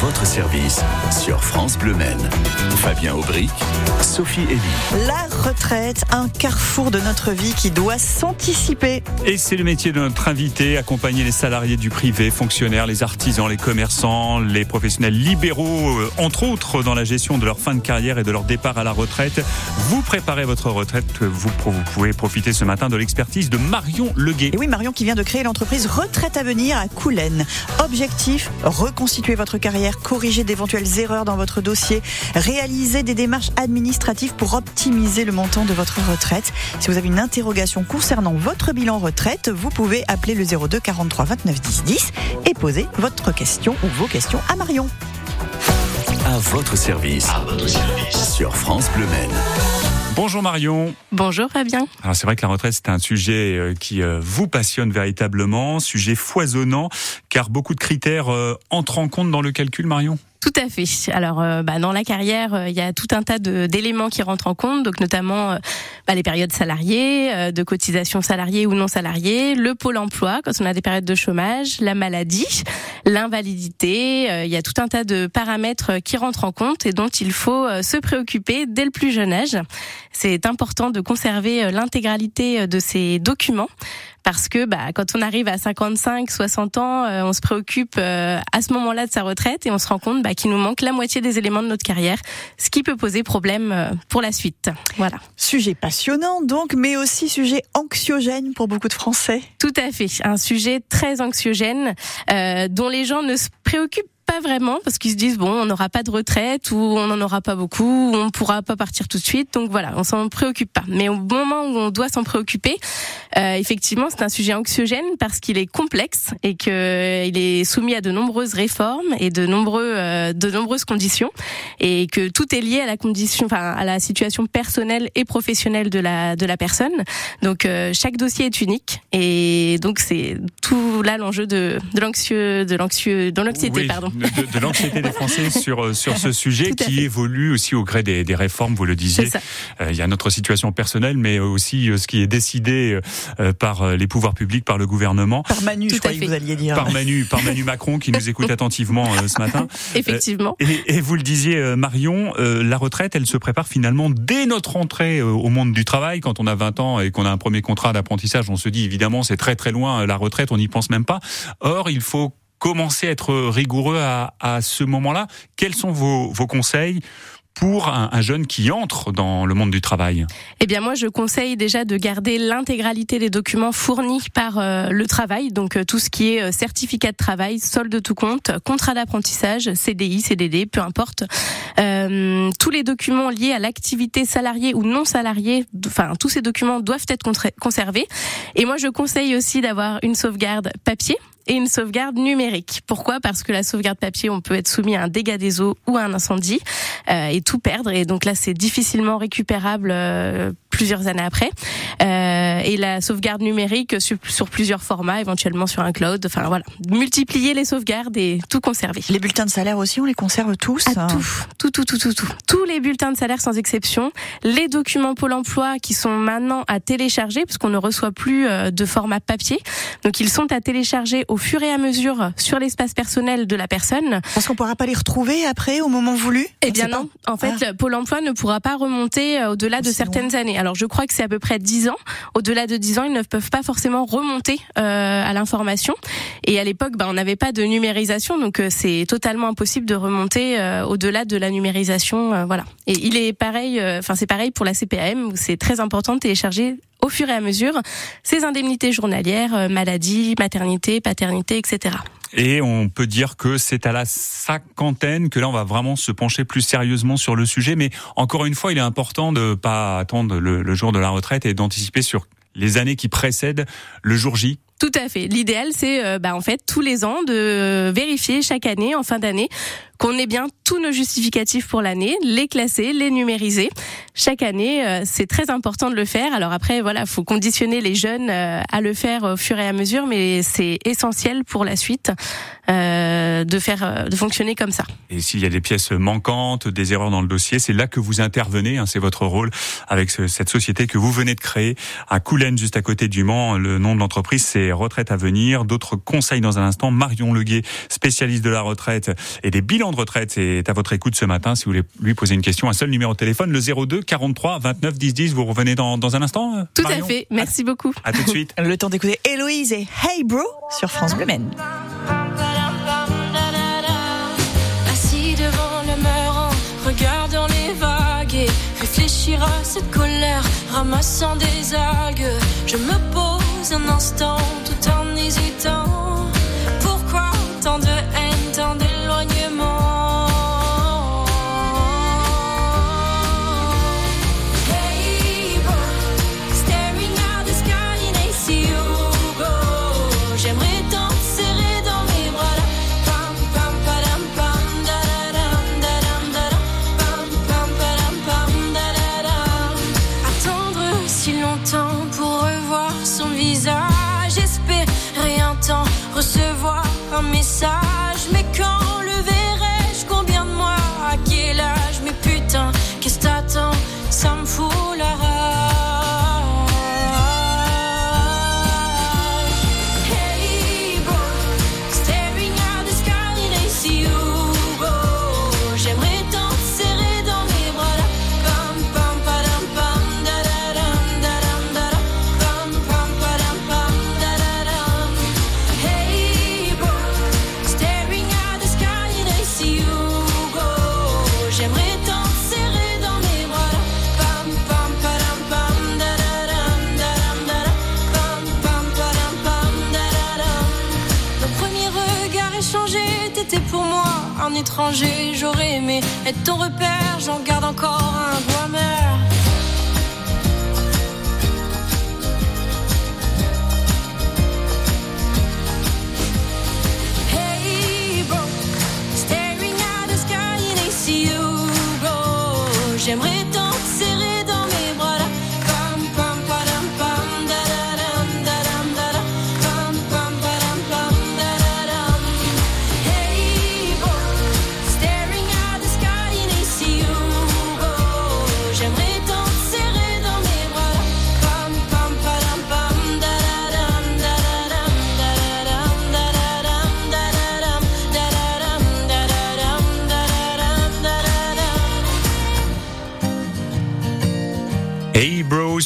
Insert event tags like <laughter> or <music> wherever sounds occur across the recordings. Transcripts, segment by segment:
votre service sur France Bleu Maine. Fabien Aubric, Sophie Elie. La retraite, un carrefour de notre vie qui doit s'anticiper. Et c'est le métier de notre invité, accompagner les salariés du privé, fonctionnaires, les artisans, les commerçants, les professionnels libéraux, euh, entre autres dans la gestion de leur fin de carrière et de leur départ à la retraite. Vous préparez votre retraite, vous, vous pouvez profiter ce matin de l'expertise de Marion Leguet. Et oui, Marion qui vient de créer l'entreprise Retraite à venir à Coulennes. Objectif, reconstituer votre carrière, corriger d'éventuelles erreurs dans votre dossier, réaliser des démarches administratives pour optimiser le montant de votre retraite. Si vous avez une interrogation concernant votre bilan retraite, vous pouvez appeler le 02 43 29 10 10 et poser votre question ou vos questions à Marion. À votre service, à votre service. sur France Bleu Maine. Bonjour Marion. Bonjour Fabien. Alors c'est vrai que la retraite c'est un sujet euh, qui euh, vous passionne véritablement, sujet foisonnant, car beaucoup de critères euh, entrent en compte dans le calcul Marion? Tout à fait. Alors, euh, bah, dans la carrière, euh, il y a tout un tas d'éléments qui rentrent en compte, donc notamment euh, bah, les périodes salariées, de cotisation salariée ou non salariée, le pôle emploi quand on a des périodes de chômage, la maladie, l'invalidité. il y a tout un tas de paramètres qui rentrent en compte et dont il faut se préoccuper dès le plus jeune âge. C'est important de conserver l'intégralité de ces documents parce que bah, quand on arrive à 55, 60 ans, euh, on se préoccupe euh, à ce moment-là de sa retraite et on se rend compte bah, qu'il nous manque la moitié des éléments de notre carrière, ce qui peut poser problème euh, pour la suite. Voilà. Sujet passionnant donc, mais aussi sujet anxiogène pour beaucoup de Français. Tout à fait, un sujet très anxiogène dont les gens ne se préoccupent pas vraiment parce qu'ils se disent bon on n'aura pas de retraite ou on n'en aura pas beaucoup ou on pourra pas partir tout de suite. Donc voilà on s'en préoccupe pas. Mais au moment où on doit s'en préoccuper euh, effectivement c'est un sujet anxiogène parce qu'il est complexe et qu'il est soumis à de nombreuses réformes et de nombreux euh, de nombreuses conditions et que tout est lié à la condition enfin à la situation personnelle et professionnelle de la de la personne. Donc euh, chaque dossier est unique et donc c'est tout là l'enjeu de de l'anxieux de l'anxieux dans l'anxiété pardon de, l'anxiété des Français sur euh, sur ce sujet qui évolue aussi au gré des, des réformes. Vous le disiez. Euh, il y a notre situation personnelle, mais aussi euh, ce qui est décidé par les pouvoirs publics, par le gouvernement. Par Manu, je croyais que vous alliez dire. Par Manu, par Manu Macron qui nous écoute attentivement ce matin. <laughs> Effectivement. Et, et, vous le disiez, Marion, la retraite, elle se prépare finalement dès notre entrée au monde du travail. Quand on a 20 ans et qu'on a un premier contrat d'apprentissage, on se dit évidemment c'est très très loin la retraite, on n'y pense même pas. Or, il faut commencer à être rigoureux à, à ce moment-là. Quels sont vos, vos conseils pour un, un, jeune qui entre dans le monde du travail? Eh bien, moi, je conseille déjà de garder l'intégralité des documents fournis par euh, le travail, donc euh, tout ce qui est euh, certificat de travail, solde de tout compte, contrat d'apprentissage, CDI, CDD, peu importe. Tous les documents liés à l'activité salariée ou non salariée, enfin, tous ces documents doivent être conservés. Et moi, je conseille aussi d'avoir une sauvegarde papier et une sauvegarde numérique. Pourquoi? Parce que la sauvegarde papier, on peut être soumis à un dégât des eaux ou à un incendie euh, et tout perdre. Et donc là, c'est difficilement récupérable euh, plusieurs années après. Euh, et la sauvegarde numérique sur, sur, plusieurs formats, éventuellement sur un cloud. Enfin voilà, multiplier les sauvegardes et tout conserver. Les bulletins de salaire aussi, on les conserve tous. Ah, tout, tout, tout, tout, tout, tout. Tous les bulletins de salaire sans exception. Les documents Pôle Emploi qui sont maintenant à télécharger, puisqu'on ne reçoit plus euh, de format papier. Donc ils sont à télécharger au fur et à mesure sur l'espace personnel de la personne. Parce qu'on pourra pas les retrouver après au moment voulu? Eh bien non. En fait, ah. Pôle Emploi ne pourra pas remonter euh, au-delà de certaines années. Alors je crois que c'est à peu près 10 ans. Au-delà de 10 ans, ils ne peuvent pas forcément remonter euh, à l'information. Et à l'époque, bah, on n'avait pas de numérisation, donc euh, c'est totalement impossible de remonter euh, au-delà de la numérisation. Voilà. Et il est pareil, enfin c'est pareil pour la CPAM où c'est très important de télécharger au fur et à mesure ces indemnités journalières, maladie, maternité, paternité, etc. Et on peut dire que c'est à la cinquantaine que là on va vraiment se pencher plus sérieusement sur le sujet. Mais encore une fois, il est important de pas attendre le, le jour de la retraite et d'anticiper sur les années qui précèdent le jour J tout à fait. L'idéal, c'est euh, bah, en fait tous les ans de vérifier chaque année, en fin d'année, qu'on ait bien tous nos justificatifs pour l'année, les classer, les numériser. Chaque année, euh, c'est très important de le faire. Alors après, voilà, faut conditionner les jeunes euh, à le faire au fur et à mesure, mais c'est essentiel pour la suite de faire, de fonctionner comme ça. Et s'il y a des pièces manquantes, des erreurs dans le dossier, c'est là que vous intervenez. Hein, c'est votre rôle avec cette société que vous venez de créer à Coulennes, juste à côté du Mans. Le nom de l'entreprise, c'est les retraites à venir. D'autres conseils dans un instant. Marion Leguet, spécialiste de la retraite et des bilans de retraite, est à votre écoute ce matin. Si vous voulez lui poser une question, un seul numéro de téléphone, le 02 43 29 10 10. Vous revenez dans, dans un instant Tout à fait. Merci beaucoup. À tout de suite. Le temps d'écouter Héloïse et Hey Bro sur France Bleu Men. Assis devant le mur en regardant les vagues et réfléchir à cette colère, ramassant des algues. Je me pose un instant tout en hésitant. Pourquoi tant de haine, visage, espérer un temps recevoir un message, mais quand étranger. J'aurais aimé être ton repère, j'en garde encore un goût amer.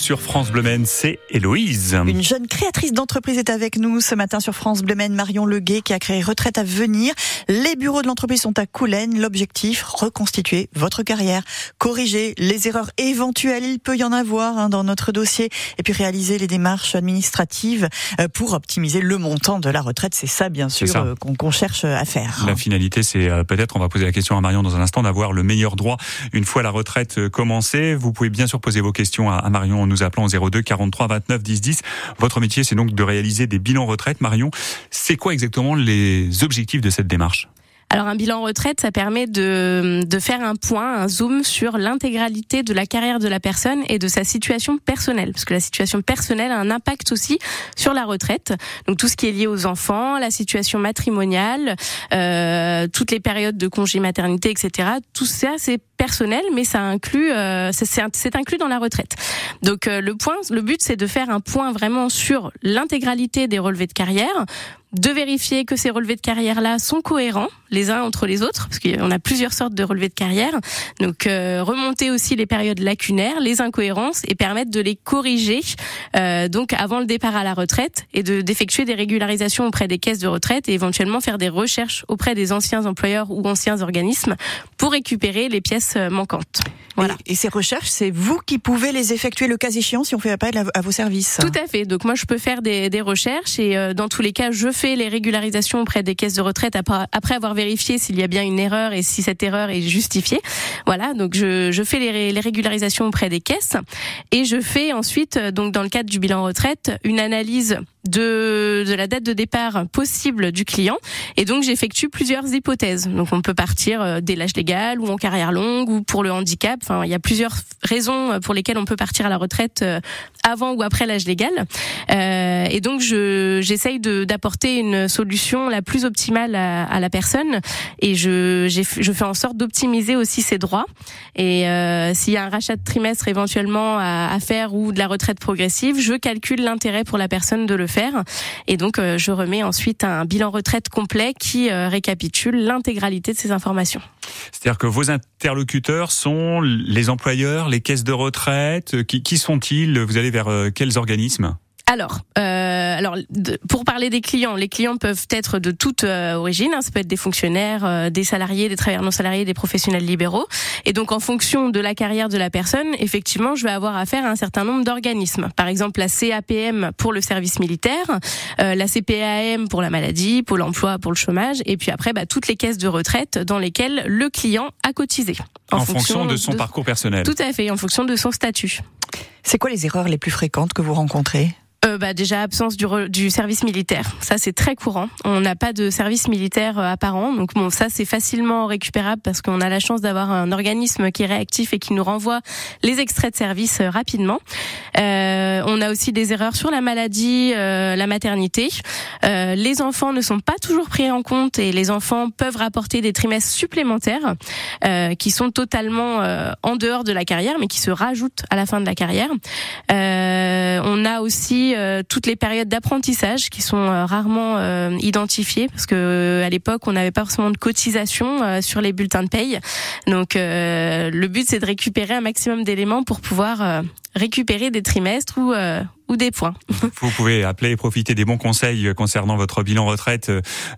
Sur France Bleu c'est Héloïse. Une jeune créatrice d'entreprise est avec nous ce matin sur France Bleu Marion Leguet, qui a créé Retraite à venir. Les bureaux de l'entreprise sont à Coulennes. L'objectif, reconstituer votre carrière, corriger les erreurs éventuelles. Il peut y en avoir hein, dans notre dossier. Et puis réaliser les démarches administratives euh, pour optimiser le montant de la retraite. C'est ça, bien sûr, euh, qu'on cherche à faire. La finalité, c'est euh, peut-être, on va poser la question à Marion dans un instant, d'avoir le meilleur droit une fois la retraite commencée. Vous pouvez bien sûr poser vos questions à Marion nous appelant au 02 43 29 10 10. Votre métier, c'est donc de réaliser des bilans retraite. Marion, c'est quoi exactement les objectifs de cette démarche? Alors un bilan retraite, ça permet de, de faire un point, un zoom sur l'intégralité de la carrière de la personne et de sa situation personnelle, parce que la situation personnelle a un impact aussi sur la retraite. Donc tout ce qui est lié aux enfants, la situation matrimoniale, euh, toutes les périodes de congé maternité, etc. Tout ça, c'est personnel, mais ça inclut, euh, c'est- inclus dans la retraite. Donc euh, le point, le but, c'est de faire un point vraiment sur l'intégralité des relevés de carrière de vérifier que ces relevés de carrière-là sont cohérents les uns entre les autres, parce qu'on a plusieurs sortes de relevés de carrière. Donc euh, remonter aussi les périodes lacunaires, les incohérences, et permettre de les corriger euh, donc avant le départ à la retraite et de d'effectuer des régularisations auprès des caisses de retraite et éventuellement faire des recherches auprès des anciens employeurs ou anciens organismes pour récupérer les pièces euh, manquantes. Voilà. Et, et ces recherches, c'est vous qui pouvez les effectuer le cas échéant si on fait appel à, à vos services. Tout à fait. Donc moi, je peux faire des, des recherches et euh, dans tous les cas, je fais les régularisations auprès des caisses de retraite après, avoir vérifié s'il y a bien une erreur et si cette erreur est justifiée. Voilà. Donc je, je fais les, les régularisations auprès des caisses et je fais ensuite, euh, donc dans le cadre du bilan retraite, une analyse de, de la date de départ possible du client et donc j'effectue plusieurs hypothèses. Donc on peut partir euh, dès l'âge légal ou en carrière longue ou pour le handicap. Enfin, il y a plusieurs raisons euh, pour lesquelles on peut partir à la retraite euh, avant ou après l'âge légal. Euh, et donc je j'essaye de d'apporter une solution la plus optimale à, à la personne et je je fais en sorte d'optimiser aussi ses droits. Et euh, s'il y a un rachat de trimestre éventuellement à, à faire ou de la retraite progressive, je calcule l'intérêt pour la personne de le faire Et donc, euh, je remets ensuite un bilan retraite complet qui euh, récapitule l'intégralité de ces informations. C'est-à-dire que vos interlocuteurs sont les employeurs, les caisses de retraite. euh, Qui, sont-ils? Vous allez vers quels organismes? Alors, euh, alors de- pour parler des clients, les clients peuvent être de toute euh, origine. hein. ça peut être des fonctionnaires, euh, des salariés, des travailleurs non salariés, des professionnels libéraux. Et donc, en fonction de la carrière de la personne, effectivement, je vais avoir affaire à un certain nombre d'organismes. Par exemple, la CAPM pour le service militaire, euh, la CPAM pour la maladie, Pôle Emploi pour le chômage, et puis après, bah, toutes les caisses de retraite dans lesquelles le client a cotisé. En, fonction, de son parcours personnel. Tout à fait, en fonction de son statut. C'est quoi les erreurs les plus fréquentes que vous rencontrez? Euh, bah, déjà absence du, service militaire, ça c'est très courant. On n'a pas de service militaire euh, apparent, donc bon ça c'est facilement récupérable parce qu'on a la chance d'avoir un organisme qui est réactif et qui nous renvoie les extraits de service euh, rapidement. On a aussi des erreurs sur la maladie, la maternité. Les enfants ne sont pas toujours pris en compte et les enfants peuvent rapporter des trimestres supplémentaires qui sont totalement en dehors de la carrière, mais qui se rajoutent à la fin de la carrière. Euh, on a aussi euh, toutes les périodes d'apprentissage qui sont euh, rarement identifiées parce que à l'époque on n'avait pas forcément de cotisation sur les bulletins de paye. Donc le but c'est de récupérer un maximum d'éléments pour pouvoir récupérer des trimestres ou ou des points. <laughs> Vous pouvez appeler et profiter des bons conseils concernant votre bilan retraite.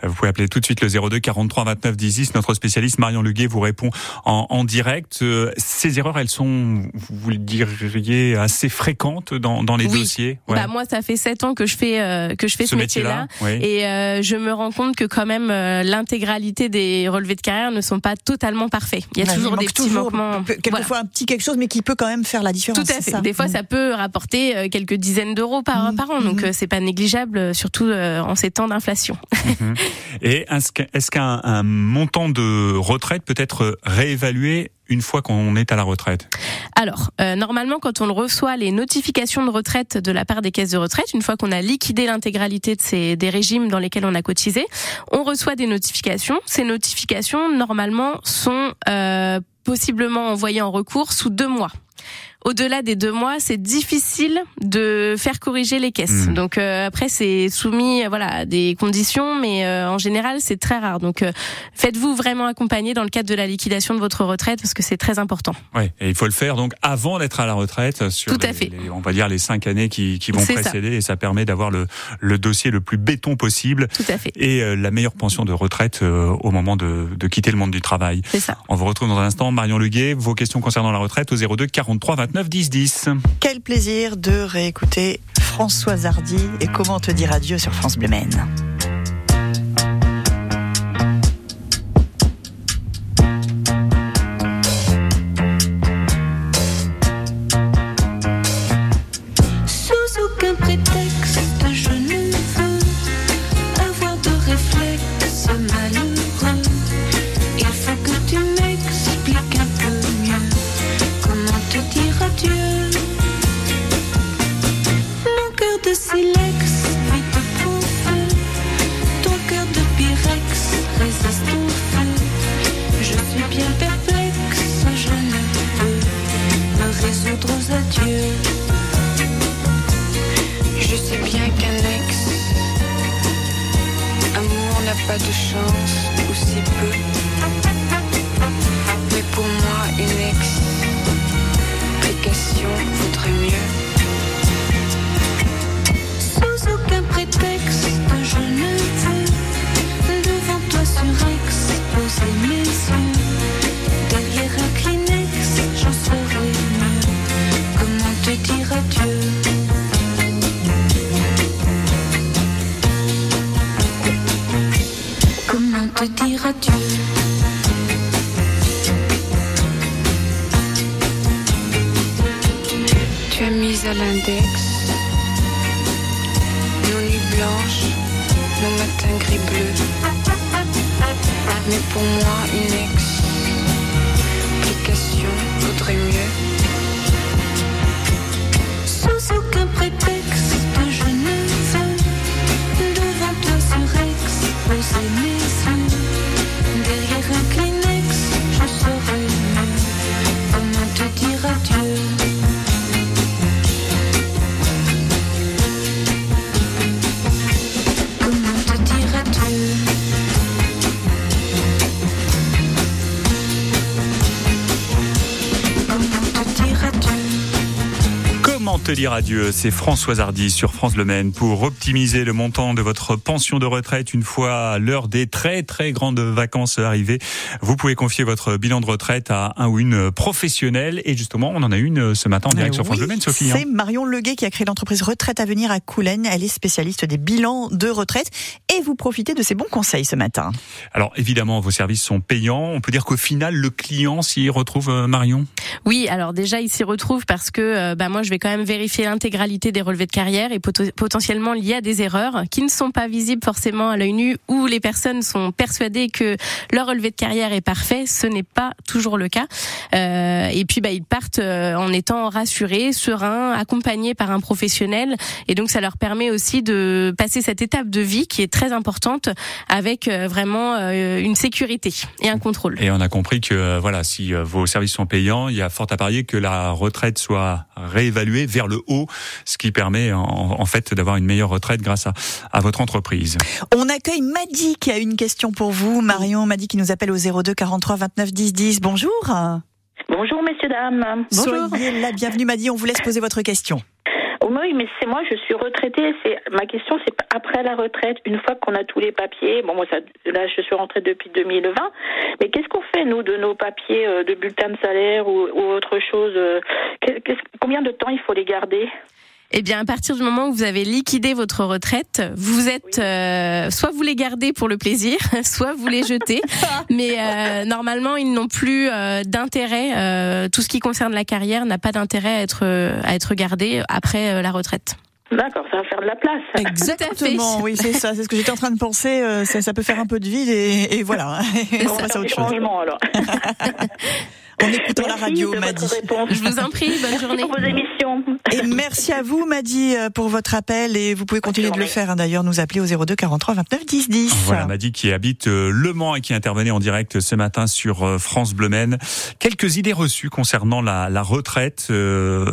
Vous pouvez appeler tout de suite le 02 43 29 10 10. Notre spécialiste Marion Leguet vous répond en, en direct. Euh, Ces erreurs, elles sont, vous le diriez, assez fréquentes dans, dans les Oui. dossiers? Bah moi ça fait sept ans que je fais euh, que je fais ce, métier-là. oui. Et euh, je me rends compte que quand même euh, l'intégralité des relevés de carrière ne sont pas totalement parfaits. Il y a Ouais, toujours des petits toujours, manquements. Quelquefois Voilà. un petit quelque chose, mais qui peut quand même faire la différence. Tout à fait. ça Des fois, Mm. ça peut rapporter euh, quelques dizaines d'euros par, Mhm. par an, donc Mhm. euh, c'est pas négligeable, euh, surtout euh, en ces temps d'inflation. <laughs> Et est-ce qu'un montant de retraite peut être réévalué une fois qu'on est à la retraite? Alors, euh, normalement, quand on reçoit les notifications de retraite de la part des caisses de retraite, une fois qu'on a liquidé l'intégralité de ces des régimes dans lesquels on a cotisé, on reçoit des notifications. Ces notifications, normalement, sont euh, possiblement envoyées en recours sous deux mois. Au-delà des deux mois, c'est difficile de faire corriger les caisses. Mhm. Donc euh, après, c'est soumis, euh, voilà, à des conditions, mais euh, en général, c'est très rare. Donc euh, faites-vous vraiment accompagner dans le cadre de la liquidation de votre retraite parce que c'est très important. Oui, et il faut le faire donc avant d'être à la retraite sur Tout à les, fait. les- on va dire les cinq années qui, qui vont ça. précéder et ça permet d'avoir le, le dossier le plus béton possible Tout à fait. et euh, la meilleure pension de retraite euh, au moment de, de quitter le monde du travail. C'est ça. On vous retrouve dans un instant, Marion Leguet, vos questions concernant la retraite au 02 43 29 10 10. Quel plaisir de réécouter Françoise Hardy et comment te dire adieu sur France Bleu Maine. Sous aucun prétexte, Mais pour te dire adieu, c'est Françoise Hardy sur France Le Maine pour optimiser le montant de votre pension de retraite une fois l'heure des très très grandes vacances arrivées. Vous pouvez confier votre bilan de retraite à un ou une professionnelle et justement on en a une ce matin en direct sur France Le Maine, Sophie. hein. C'est Marion Leguet qui a créé l'entreprise Retraite à venir à Coulennes. Elle est spécialiste des bilans de retraite et vous profitez de ses bons conseils ce matin. Alors évidemment vos services sont payants. On peut dire qu'au final le client s'y retrouve euh, Marion? Oui, alors déjà, il s'y retrouve parce que euh, bah, moi, je vais quand même vérifier l'intégralité des relevés de carrière et poto- potentiellement y a des erreurs qui ne sont pas visibles forcément à l'œil nu ou les personnes sont persuadées que leur relevé de carrière est parfait. Ce n'est pas toujours le cas. Euh, et puis, bah, ils partent euh, en étant rassurés, sereins, accompagnés par un professionnel. Et donc, ça leur permet aussi de passer cette étape de vie qui est très importante avec euh, vraiment euh, une sécurité et un contrôle. Et on a compris que voilà, si vos services sont payants, il y a fort à parier que la retraite soit réévaluée vers le haut, ce qui permet en, en fait d'avoir une meilleure retraite grâce à, à votre entreprise. On accueille Madi qui a une question pour vous. Marion Madi qui nous appelle au 02 43 29 10 10. Bonjour. Bonjour messieurs, dames. Soyez la bienvenue Madi. On vous laisse poser votre question. Oh, oui, mais c'est moi, je suis retraitée. C'est ma question, c'est après la retraite, une fois qu'on a tous les papiers. Bon, moi, ça, là, je suis rentrée depuis 2020. Mais qu'est-ce qu'on fait nous de nos papiers euh, de bulletin de salaire ou, ou autre chose euh, Combien de temps il faut les garder? Eh bien, à partir du moment où vous avez liquidé votre retraite, vous êtes euh, soit vous les gardez pour le plaisir, <laughs> soit vous les jetez. Mais euh, normalement, ils n'ont plus euh, d'intérêt. euh, tout ce qui concerne la carrière n'a pas d'intérêt à être à être gardé après euh, la retraite. D'accord, ça va faire de la place. Exactement, oui, c'est ça. C'est ce que j'étais en train de penser. euh, Ça, ça peut faire un peu de vide et, et voilà. On passe <laughs> à autre chose. alors. <laughs> En écoutant la Merci radio, réponse. Je vous en prie, bonne journée. Pour vos émissions. Et merci à vous, Madi, euh, pour votre appel. Et vous pouvez continuer de le faire, hein, d'ailleurs, nous appeler au 02 43 29 10 10. Voilà, Madi qui habite euh, Le Mans et qui intervenait en direct ce matin sur euh, France Bleu Maine. Quelques idées reçues concernant la, la retraite. Euh,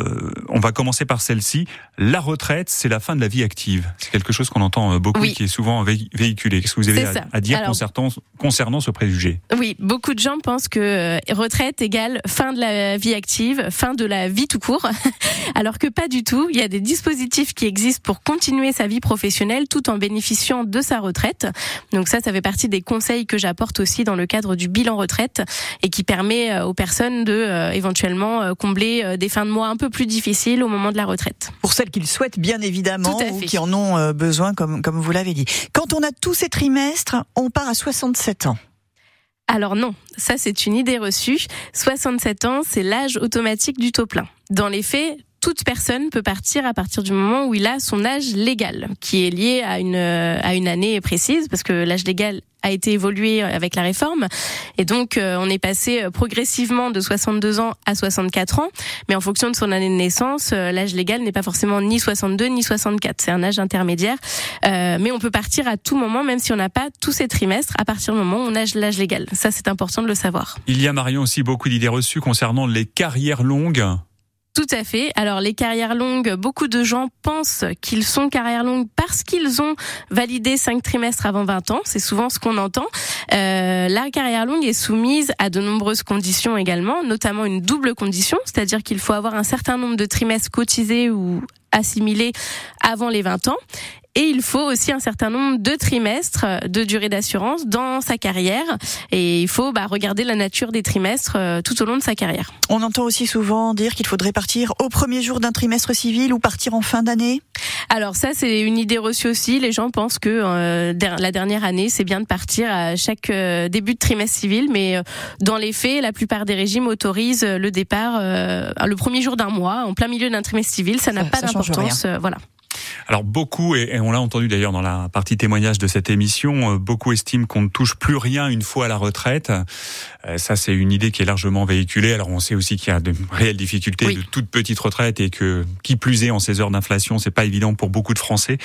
on va commencer par celle-ci. La retraite, c'est la fin de la vie active. C'est quelque chose qu'on entend beaucoup, Oui. qui est souvent vé- véhiculé. Qu'est-ce que vous avez à, dire Alors- concernant, concernant ce préjugé? Oui, beaucoup de gens pensent que euh, retraite égale fin de la vie active, fin de la vie tout court, <laughs> alors que pas du tout. Il y a des dispositifs qui existent pour continuer sa vie professionnelle tout en bénéficiant de sa retraite. Donc ça, ça fait partie des conseils que j'apporte aussi dans le cadre du bilan retraite et qui permet euh, aux personnes de euh, éventuellement euh, combler des fins de mois un peu plus difficiles au moment de la retraite. Pour celles qui le souhaitent, bien évidemment, ou qui en ont besoin, comme, comme vous l'avez dit. Quand on a tous ces trimestres, on part à 67 ans. Alors non, ça c'est une idée reçue. 67 ans, c'est l'âge automatique du taux plein. Dans les faits, toute personne peut partir à partir du moment où il a son âge légal, qui est lié à une à une année précise, parce que l'âge légal a été évolué avec la réforme, et donc euh, on est passé euh, progressivement de 62 ans à 64 ans, mais en fonction de son année de naissance, euh, l'âge légal n'est pas forcément ni 62 ni 64, c'est un âge intermédiaire, Euh, mais on peut partir à tout moment, même si on n'a pas tous ces trimestres, à partir du moment où on a l'âge légal. Ça c'est important de le savoir. Il y a, Marion, aussi beaucoup d'idées reçues concernant les carrières longues. Tout à fait. Alors les carrières longues, beaucoup de gens pensent qu'ils sont carrières longues parce qu'ils ont validé cinq trimestres avant 20 ans. C'est souvent ce qu'on entend. Euh, la carrière longue est soumise à de nombreuses conditions également, notamment une double condition, c'est-à-dire qu'il faut avoir un certain nombre de trimestres cotisés ou assimilés avant les 20 ans. Et il faut aussi un certain nombre de trimestres de durée d'assurance dans sa carrière. Et il faut bah, regarder la nature des trimestres euh, tout au long de sa carrière. On entend aussi souvent dire qu'il faudrait partir au premier jour d'un trimestre civil ou partir en fin d'année. Alors ça, c'est une idée reçue aussi. Les gens pensent que euh, la dernière année, c'est bien de partir à chaque euh, début de trimestre civil, mais euh, dans les faits, la plupart des régimes autorisent euh, le départ euh, le premier jour d'un mois, en plein milieu d'un trimestre civil. Ça n'a pas d'importance. euh, voilà. Alors beaucoup, et on l'a entendu d'ailleurs dans la partie témoignage de cette émission, euh, beaucoup estiment qu'on ne touche plus rien une fois à la retraite. Euh, Ça, c'est une idée qui est largement véhiculée. Alors on sait aussi qu'il y a de réelles difficultés Oui. de toute petite retraite et que, qui plus est, en ces heures d'inflation, c'est pas évident pour beaucoup de Français.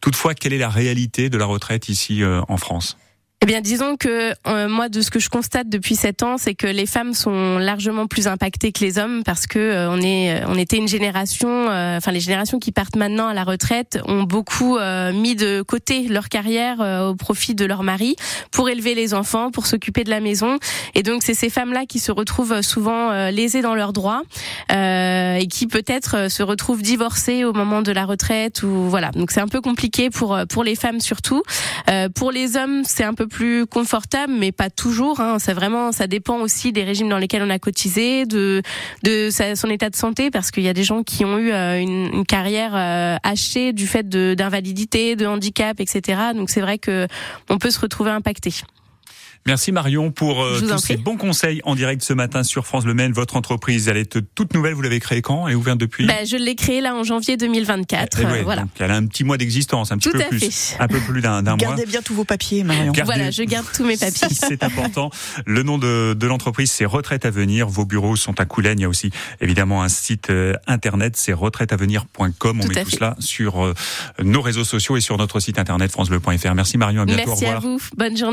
Toutefois, quelle est la réalité de la retraite ici euh, en France? Eh bien, disons que euh, moi, de ce que je constate depuis sept ans, c'est que les femmes sont largement plus impactées que les hommes parce que euh, on est, on était une génération, euh, enfin les générations qui partent maintenant à la retraite ont beaucoup euh, mis de côté leur carrière euh, au profit de leur mari pour élever les enfants, pour s'occuper de la maison, et donc c'est ces femmes-là qui se retrouvent souvent euh, lésées dans leurs droits euh, et qui peut-être euh, se retrouvent divorcées au moment de la retraite ou voilà. Donc c'est un peu compliqué pour euh, pour les femmes surtout. Euh, pour les hommes, c'est un peu plus confortable, mais pas toujours. Hein. C'est vraiment, ça dépend aussi des régimes dans lesquels on a cotisé, de de sa- son état de santé, parce qu'il y a des gens qui ont eu euh, une, une carrière euh, hachée du fait de d'invalidité, de handicap, etc. Donc c'est vrai que on peut se retrouver impacté. Merci Marion pour euh, tous ces bons conseils en direct ce matin sur France Le Maine. Votre entreprise, elle est toute nouvelle. Vous l'avez créée quand? Elle est ouverte depuis? Ben, je l'ai créé là en janvier 2024. Eh ouais, euh, voilà. donc elle a un petit mois d'existence, un petit Tout peu à plus, fait. un peu plus d'un mois. Gardez bien tous vos papiers, Marion. Gardez- Voilà, je garde tous mes <laughs> papiers. C'est <laughs> important. Le nom de, de l'entreprise, c'est Retraite à venir. Vos bureaux sont à Coulennes. Il y a aussi évidemment un site euh, internet, c'est retraiteavenir.com. On Tout met tout fait. cela sur euh, nos réseaux sociaux et sur notre site internet francebleu.fr. Merci Marion, à bientôt. Merci Au revoir. à vous. Bonne journée.